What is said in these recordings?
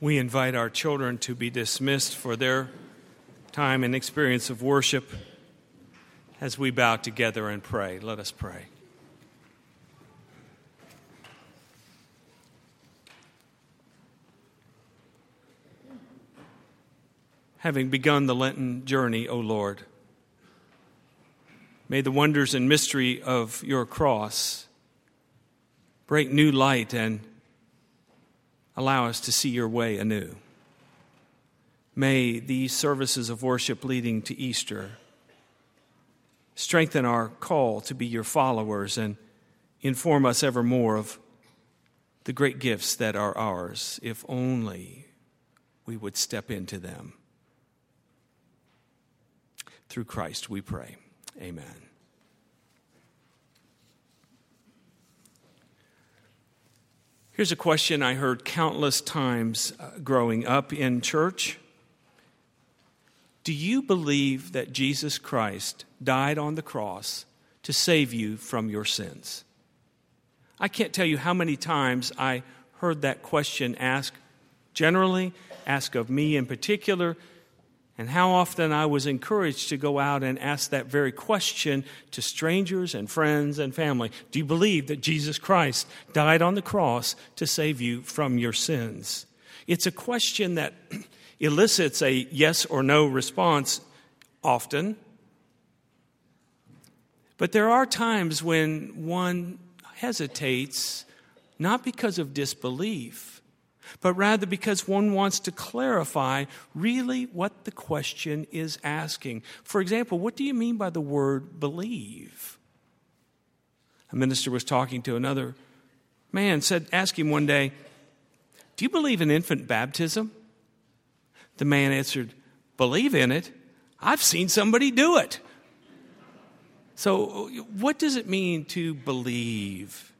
We invite our children to be dismissed for their time and experience of worship as we bow together and pray. Let us pray. Having begun the Lenten journey, O Lord, may the wonders and mystery of your cross break new light and allow us to see your way anew. May these services of worship leading to Easter strengthen our call to be your followers and inform us ever more of the great gifts that are ours, if only we would step into them. Through Christ we pray. Amen. Here's a question I heard countless times uh, growing up in church. Do you believe that Jesus Christ died on the cross to save you from your sins? I can't tell you how many times I heard that question asked generally, asked of me in particular, and how often I was encouraged to go out and ask that very question to strangers and friends and family Do you believe that Jesus Christ died on the cross to save you from your sins? It's a question that elicits a yes or no response often. But there are times when one hesitates, not because of disbelief but rather because one wants to clarify really what the question is asking. For example, what do you mean by the word believe? A minister was talking to another man, said, asked him one day, Do you believe in infant baptism? The man answered, Believe in it? I've seen somebody do it. So, what does it mean to believe?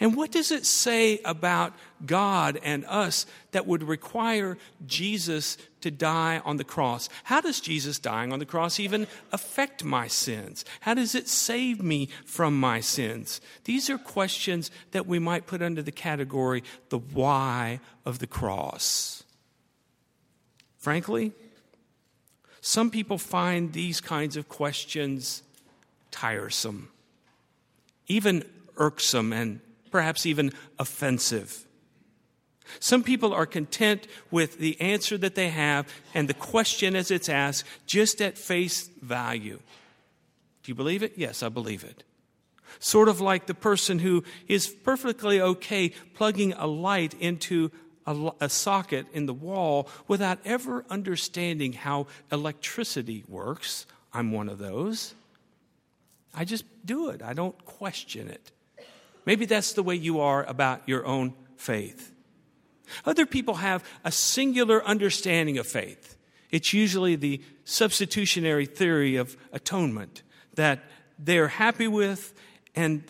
And what does it say about God and us that would require Jesus to die on the cross? How does Jesus dying on the cross even affect my sins? How does it save me from my sins? These are questions that we might put under the category the why of the cross. Frankly, some people find these kinds of questions tiresome, even irksome and perhaps even offensive. Some people are content with the answer that they have and the question as it's asked just at face value. Do you believe it? Yes, I believe it. Sort of like the person who is perfectly okay plugging a light into a, a, socket in the wall without ever understanding how electricity works. I'm one of those. I just do it, I don't question it. Maybe that's the way you are about your own faith. Other people have a singular understanding of faith. It's usually the substitutionary theory of atonement that they're happy with and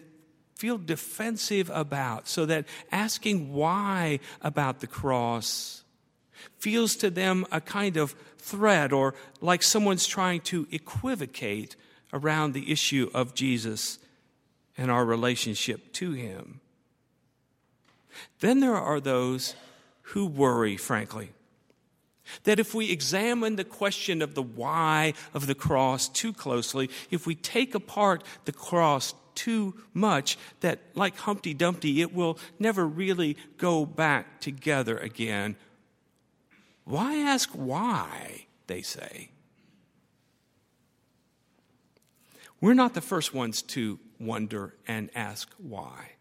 feel defensive about, so that asking why about the cross feels to them a kind of threat or like someone's trying to equivocate around the issue of Jesus and our relationship to Him. Then there are those who worry, frankly, that if we examine the question of the why of the cross too closely, if we take apart the cross too much, that like Humpty Dumpty, it will never really go back together again. Why ask why, they say? We're not the first ones to wonder, and ask why.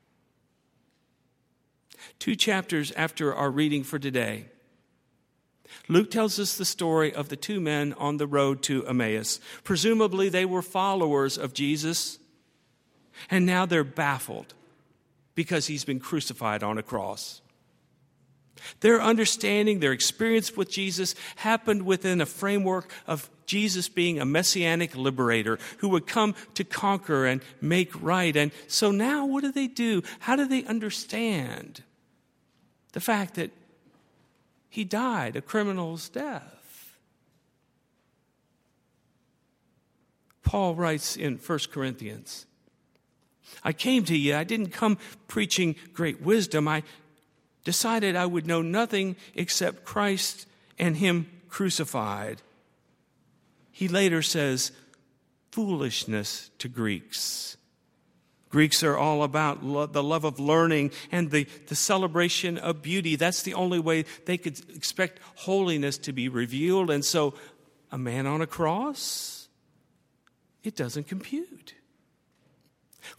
Two chapters after our reading for today, Luke tells us the story of the two men on the road to Emmaus. Presumably, they were followers of Jesus, and now they're baffled because he's been crucified on a cross. Their understanding, their experience with Jesus happened within a framework of Jesus being a messianic liberator who would come to conquer and make right. And so now, what do they do? How do they understand the fact that he died a criminal's death? Paul writes in 1 Corinthians I came to you, I didn't come preaching great wisdom. I decided I would know nothing except Christ and Him crucified. He later says, foolishness to Greeks. Greeks are all about lo- the love of learning and the, the celebration of beauty. That's the only way they could expect holiness to be revealed. And so, a man on a cross, it doesn't compute.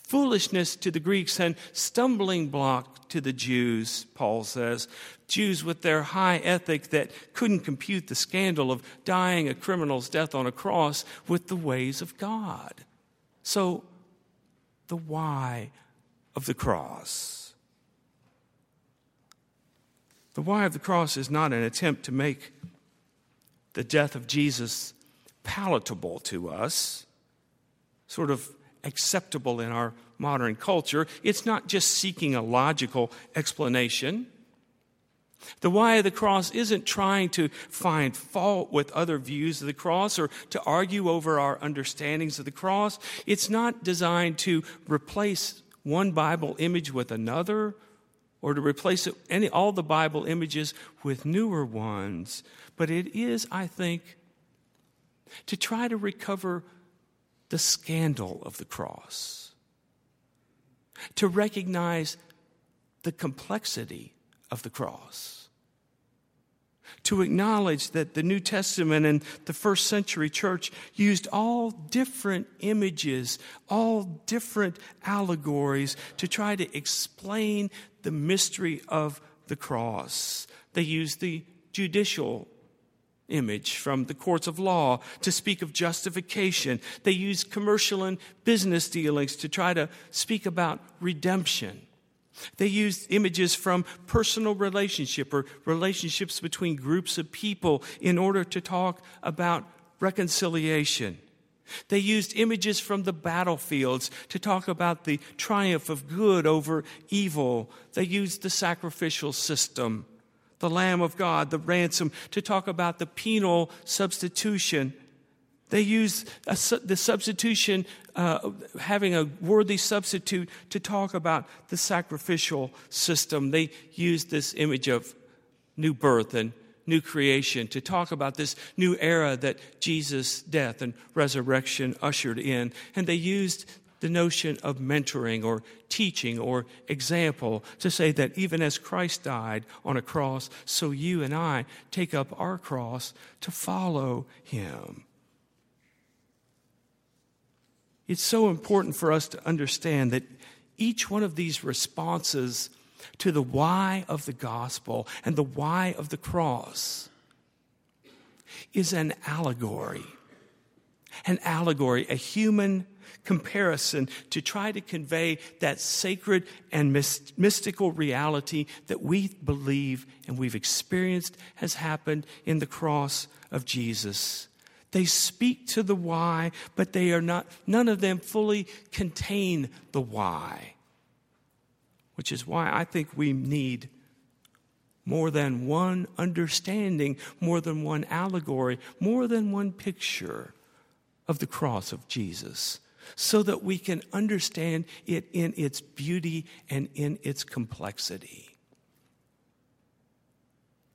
Foolishness to the Greeks and stumbling block to the Jews, Paul says. Jews with their high ethic that couldn't compute the scandal of dying a criminal's death on a cross with the ways of God. So, the why of the cross. The why of the cross is not an attempt to make the death of Jesus palatable to us, sort of acceptable in our modern culture. It's not just seeking a logical explanation. The why of the cross isn't trying to find fault with other views of the cross or to argue over our understandings of the cross. It's not designed to replace one Bible image with another or to replace any, all the Bible images with newer ones. But it is, I think, to try to recover the scandal of the cross, to recognize the complexity of the cross, to acknowledge that the New Testament and the first century church used all different images, all different allegories to try to explain the mystery of the cross. They used the judicial image from the courts of law to speak of justification. They use commercial and business dealings to try to speak about redemption. They use images from personal relationship or relationships between groups of people in order to talk about reconciliation. They used images from the battlefields to talk about the triumph of good over evil. They used the sacrificial system the Lamb of God, the ransom, to talk about the penal substitution. They use a, the substitution, uh, having a worthy substitute, to talk about the sacrificial system. They use this image of new birth and new creation to talk about this new era that Jesus' death and resurrection ushered in. And they used the notion of mentoring or teaching or example to say that even as Christ died on a cross, so you and I take up our cross to follow him. It's so important for us to understand that each one of these responses to the why of the gospel and the why of the cross is an allegory. An allegory, a human comparison to try to convey that sacred and mystical reality that we believe and we've experienced has happened in the cross of Jesus. They speak to the why, but they are not, none of them fully contain the why. Which is why I think we need more than one understanding, more than one allegory, more than one picture of the cross of Jesus so that we can understand it in its beauty and in its complexity.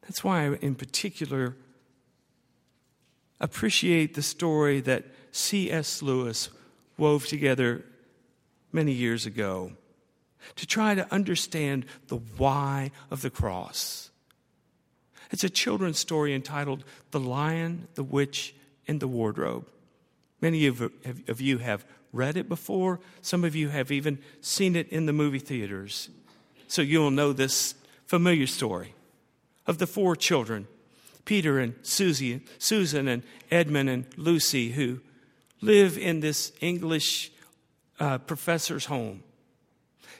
That's why I, in particular, appreciate the story that C.S. Lewis wove together many years ago to try to understand the why of the cross. It's a children's story entitled The Lion, the Witch, and the Wardrobe. Many of, you have read it before. Some of you have even seen it in the movie theaters. So you'll know this familiar story of the four children Peter and Susie, Susan and Edmund and Lucy, who live in this English uh, professor's home,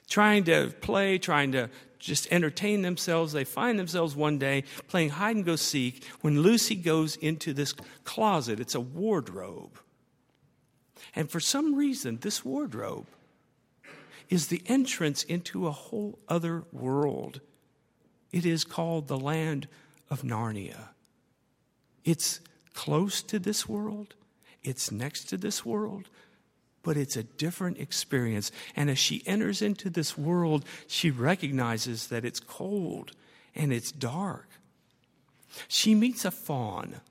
trying to play, trying to just entertain themselves. They find themselves one day playing hide and go seek when Lucy goes into this closet. It's a wardrobe. And for some reason, this wardrobe is the entrance into a whole other world. It is called the land of Narnia. It's close to this world, it's next to this world, but it's a different experience. And as she enters into this world, she recognizes that it's cold and it's dark. She meets a faun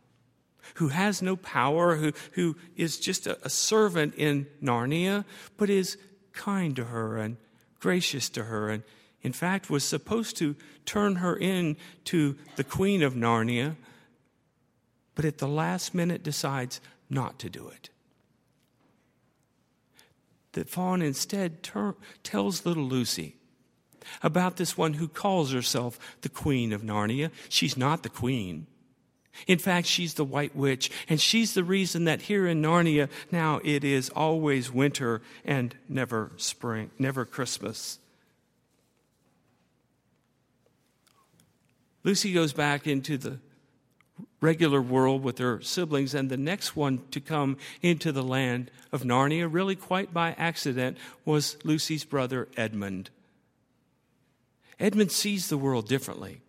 who has no power, who, who is just a, a servant in Narnia, but is kind to her and gracious to her, and in fact was supposed to turn her in to the queen of Narnia, but at the last minute decides not to do it. That Faun instead ter- tells little Lucy about this one who calls herself the Queen of Narnia. She's not the Queen. In fact, she's the White Witch, and she's the reason that here in Narnia now it is always winter and never spring, never Christmas. Lucy goes back into the regular world with her siblings, and the next one to come into the land of Narnia, really quite by accident, was Lucy's brother Edmund. Edmund sees the world differently.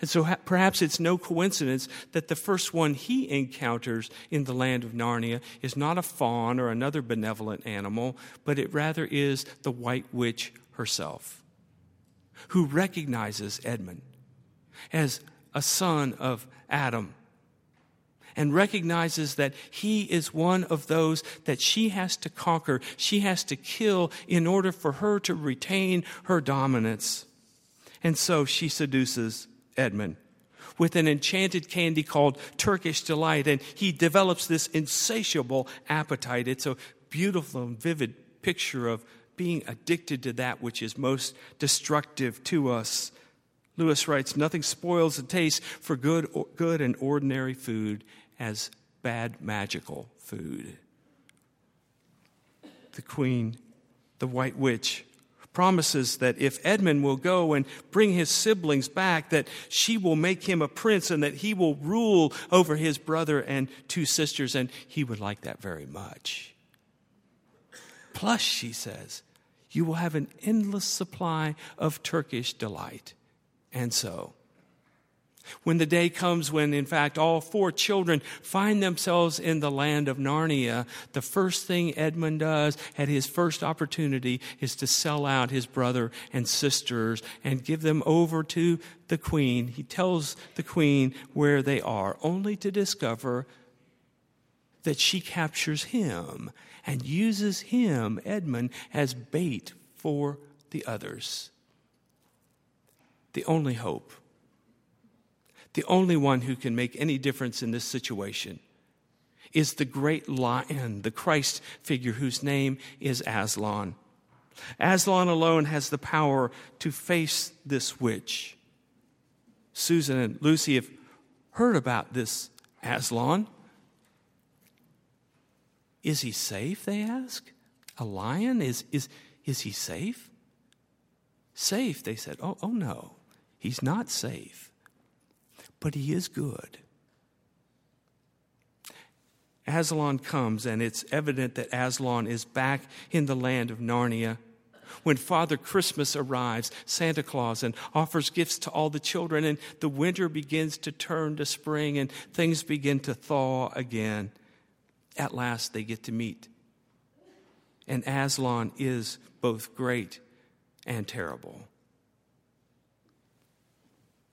And so ha- perhaps it's no coincidence that the first one he encounters in the land of Narnia is not a faun or another benevolent animal, but it rather is the White Witch herself, who recognizes Edmund as a son of Adam and recognizes that he is one of those that she has to conquer, she has to kill in order for her to retain her dominance. And so she seduces Edmund with an enchanted candy called Turkish Delight, and he develops this insatiable appetite. It's a beautiful and vivid picture of being addicted to that which is most destructive to us. Lewis writes, Nothing spoils the taste for good, good and ordinary food as bad magical food. The queen, the white witch, promises that if Edmund will go and bring his siblings back, that she will make him a prince and that he will rule over his brother and two sisters, and he would like that very much. Plus, she says, you will have an endless supply of Turkish delight. And so, when the day comes when, in fact, all four children find themselves in the land of Narnia, the first thing Edmund does at his first opportunity is to sell out his brother and sisters and give them over to the queen. He tells the queen where they are, only to discover that she captures him and uses him, Edmund, as bait for the others. The only hope the only one who can make any difference in this situation is the great lion, the Christ figure whose name is Aslan. Aslan alone has the power to face this witch. Susan and Lucy have heard about this Aslan. Is he safe? They ask. A lion? Is, is, is he safe? Safe, they said. Oh, oh no, he's not safe but he is good. Aslan comes, and it's evident that Aslan is back in the land of Narnia. When Father Christmas arrives, Santa Claus, and offers gifts to all the children, and the winter begins to turn to spring, and things begin to thaw again. At last, they get to meet. And Aslan is both great and terrible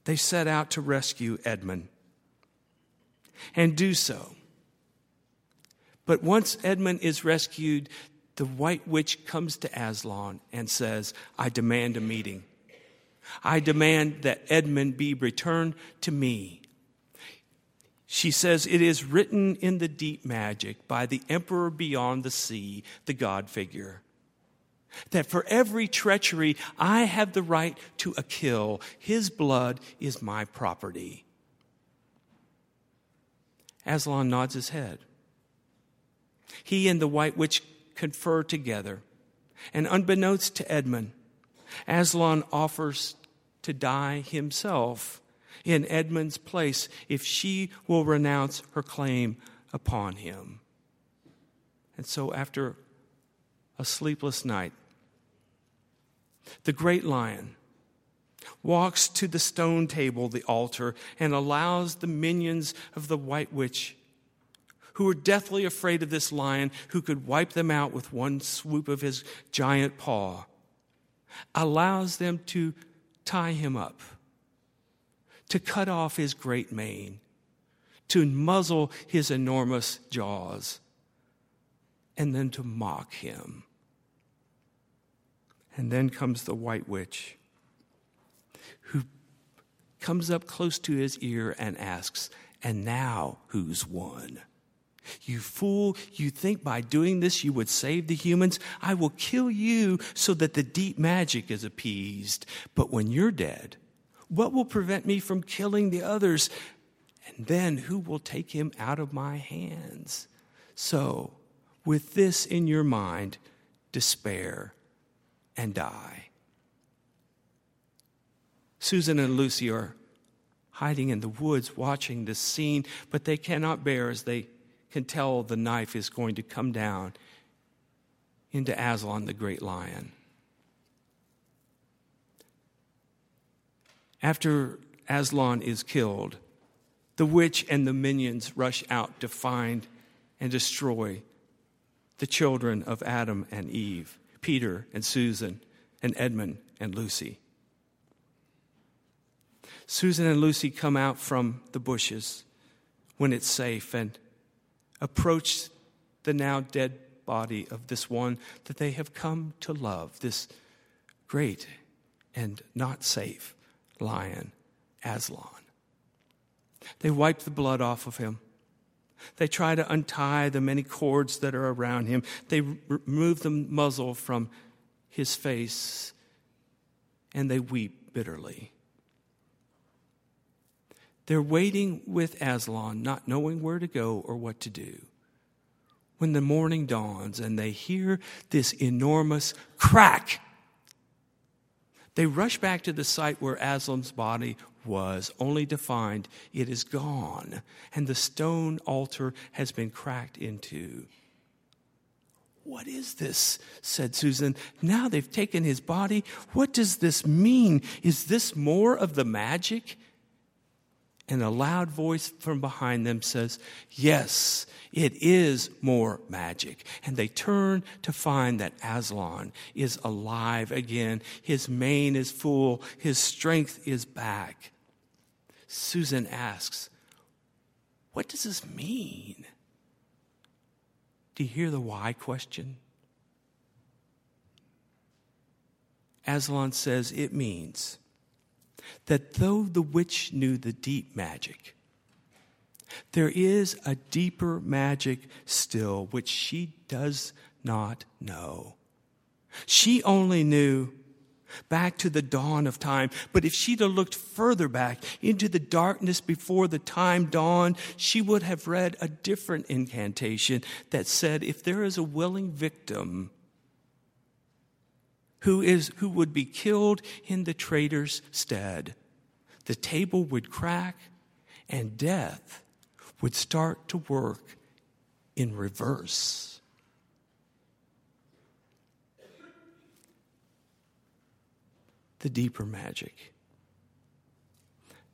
they set out to rescue Edmund and do so. But once Edmund is rescued, the white witch comes to Aslan and says, I demand a meeting. I demand that Edmund be returned to me. She says, It is written in the deep magic by the emperor beyond the sea, the God figure that for every treachery I have the right to a kill. His blood is my property. Aslan nods his head. He and the white witch confer together, and unbeknownst to Edmund, Aslan offers to die himself in Edmund's place if she will renounce her claim upon him. And so, after a sleepless night, the great lion walks to the stone table, the altar, and allows the minions of the white witch, who were deathly afraid of this lion who could wipe them out with one swoop of his giant paw, allows them to tie him up, to cut off his great mane, to muzzle his enormous jaws, and then to mock him. And then comes the white witch who comes up close to his ear and asks, And now who's won? You fool, you think by doing this you would save the humans? I will kill you so that the deep magic is appeased. But when you're dead, what will prevent me from killing the others? And then who will take him out of my hands? So, with this in your mind, despair and die. Susan and Lucy are hiding in the woods watching this scene, but they cannot bear as they can tell the knife is going to come down into Aslan, the great lion. After Aslan is killed, the witch and the minions rush out to find and destroy the children of Adam and Eve, Peter and Susan, and Edmund and Lucy. Susan and Lucy come out from the bushes when it's safe and approach the now dead body of this one that they have come to love, this great and not safe lion, Aslan. They wipe the blood off of him. They try to untie the many cords that are around him. They remove the muzzle from his face and they weep bitterly. They're waiting with Aslan, not knowing where to go or what to do. When the morning dawns and they hear this enormous crack, they rush back to the site where Aslan's body was, only to find it is gone and the stone altar has been cracked into. What is this? said Susan. Now they've taken his body. What does this mean? Is this more of the magic? And a loud voice from behind them says, Yes, it is more magic. And they turn to find that Aslan is alive again. His mane is full, his strength is back. Susan asks, What does this mean? Do you hear the why question? Aslan says it means that though the witch knew the deep magic, there is a deeper magic still which she does not know. She only knew back to the dawn of time. But if she'd have looked further back into the darkness before the time dawned, she would have read a different incantation that said, if there is a willing victim, who, is, who would be killed in the traitor's stead. The table would crack and death would start to work in reverse. The deeper magic.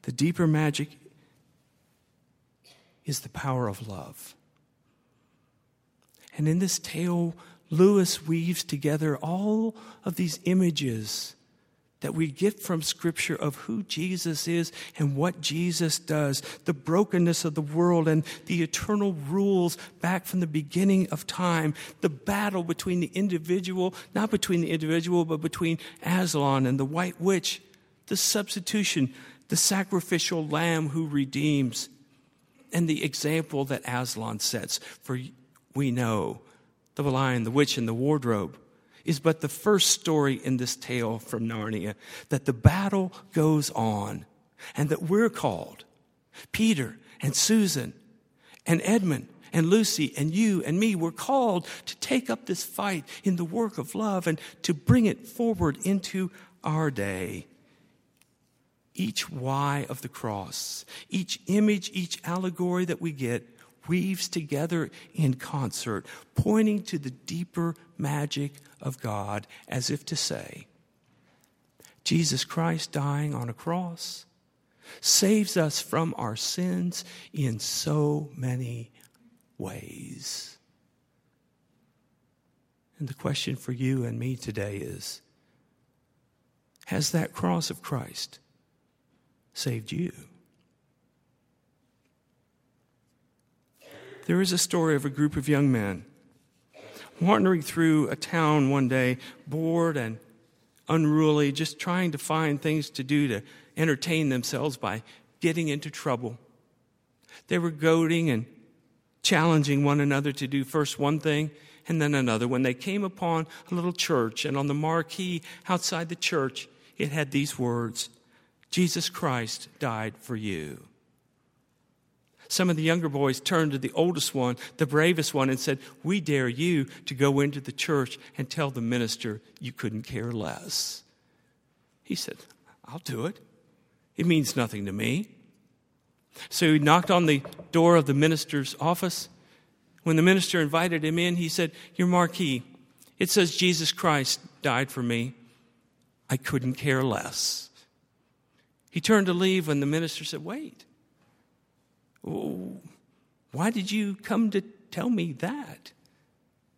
The deeper magic is the power of love. And in this tale, Lewis weaves together all of these images that we get from Scripture of who Jesus is and what Jesus does, the brokenness of the world and the eternal rules back from the beginning of time, the battle between the individual, not between the individual, but between Aslan and the white witch, the substitution, the sacrificial lamb who redeems, and the example that Aslan sets. For we know the lion, the witch, and the wardrobe is but the first story in this tale from Narnia that the battle goes on and that we're called, Peter and Susan and Edmund and Lucy and you and me, we're called to take up this fight in the work of love and to bring it forward into our day. Each why of the cross, each image, each allegory that we get weaves together in concert, pointing to the deeper magic of God, as if to say, Jesus Christ dying on a cross saves us from our sins in so many ways. And the question for you and me today is Has that cross of Christ saved you? There is a story of a group of young men wandering through a town one day, bored and unruly, just trying to find things to do to entertain themselves by getting into trouble. They were goading and challenging one another to do first one thing and then another. When they came upon a little church, and on the marquee outside the church, it had these words Jesus Christ died for you. Some of the younger boys turned to the oldest one, the bravest one, and said, We dare you to go into the church and tell the minister you couldn't care less. He said, I'll do it. It means nothing to me. So he knocked on the door of the minister's office. When the minister invited him in, he said, Your marquee, it says Jesus Christ died for me. I couldn't care less. He turned to leave when the minister said, Wait. Why did you come to tell me that?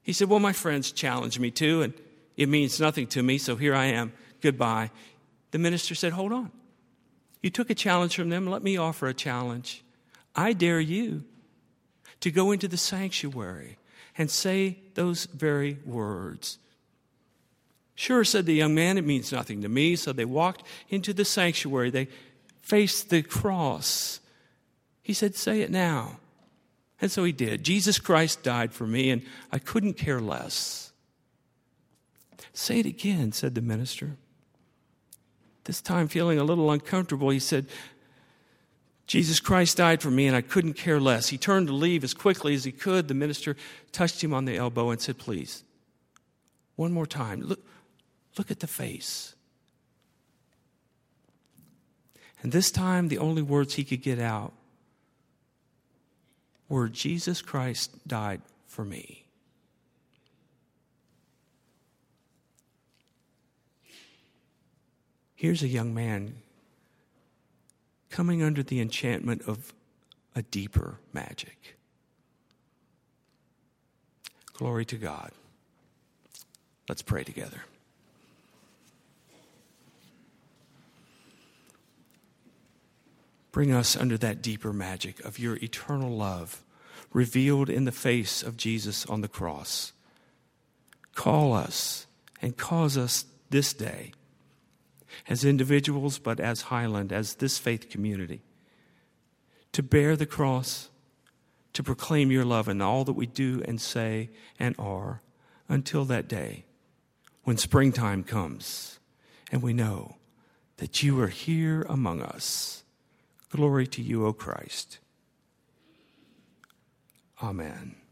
He said, Well, my friends challenged me to, and it means nothing to me, so here I am. Goodbye. The minister said, Hold on. You took a challenge from them. Let me offer a challenge. I dare you to go into the sanctuary and say those very words. Sure, said the young man, it means nothing to me. So they walked into the sanctuary. They faced the cross he said, Say it now. And so he did. Jesus Christ died for me, and I couldn't care less. Say it again, said the minister. This time, feeling a little uncomfortable, he said, Jesus Christ died for me, and I couldn't care less. He turned to leave as quickly as he could. The minister touched him on the elbow and said, Please, one more time, look, look at the face. And this time, the only words he could get out where Jesus Christ died for me. Here's a young man coming under the enchantment of a deeper magic. Glory to God. Let's pray together. Bring us under that deeper magic of your eternal love revealed in the face of Jesus on the cross. Call us and cause us this day, as individuals, but as Highland, as this faith community, to bear the cross, to proclaim your love in all that we do and say and are until that day when springtime comes and we know that you are here among us Glory to you, O Christ. Amen.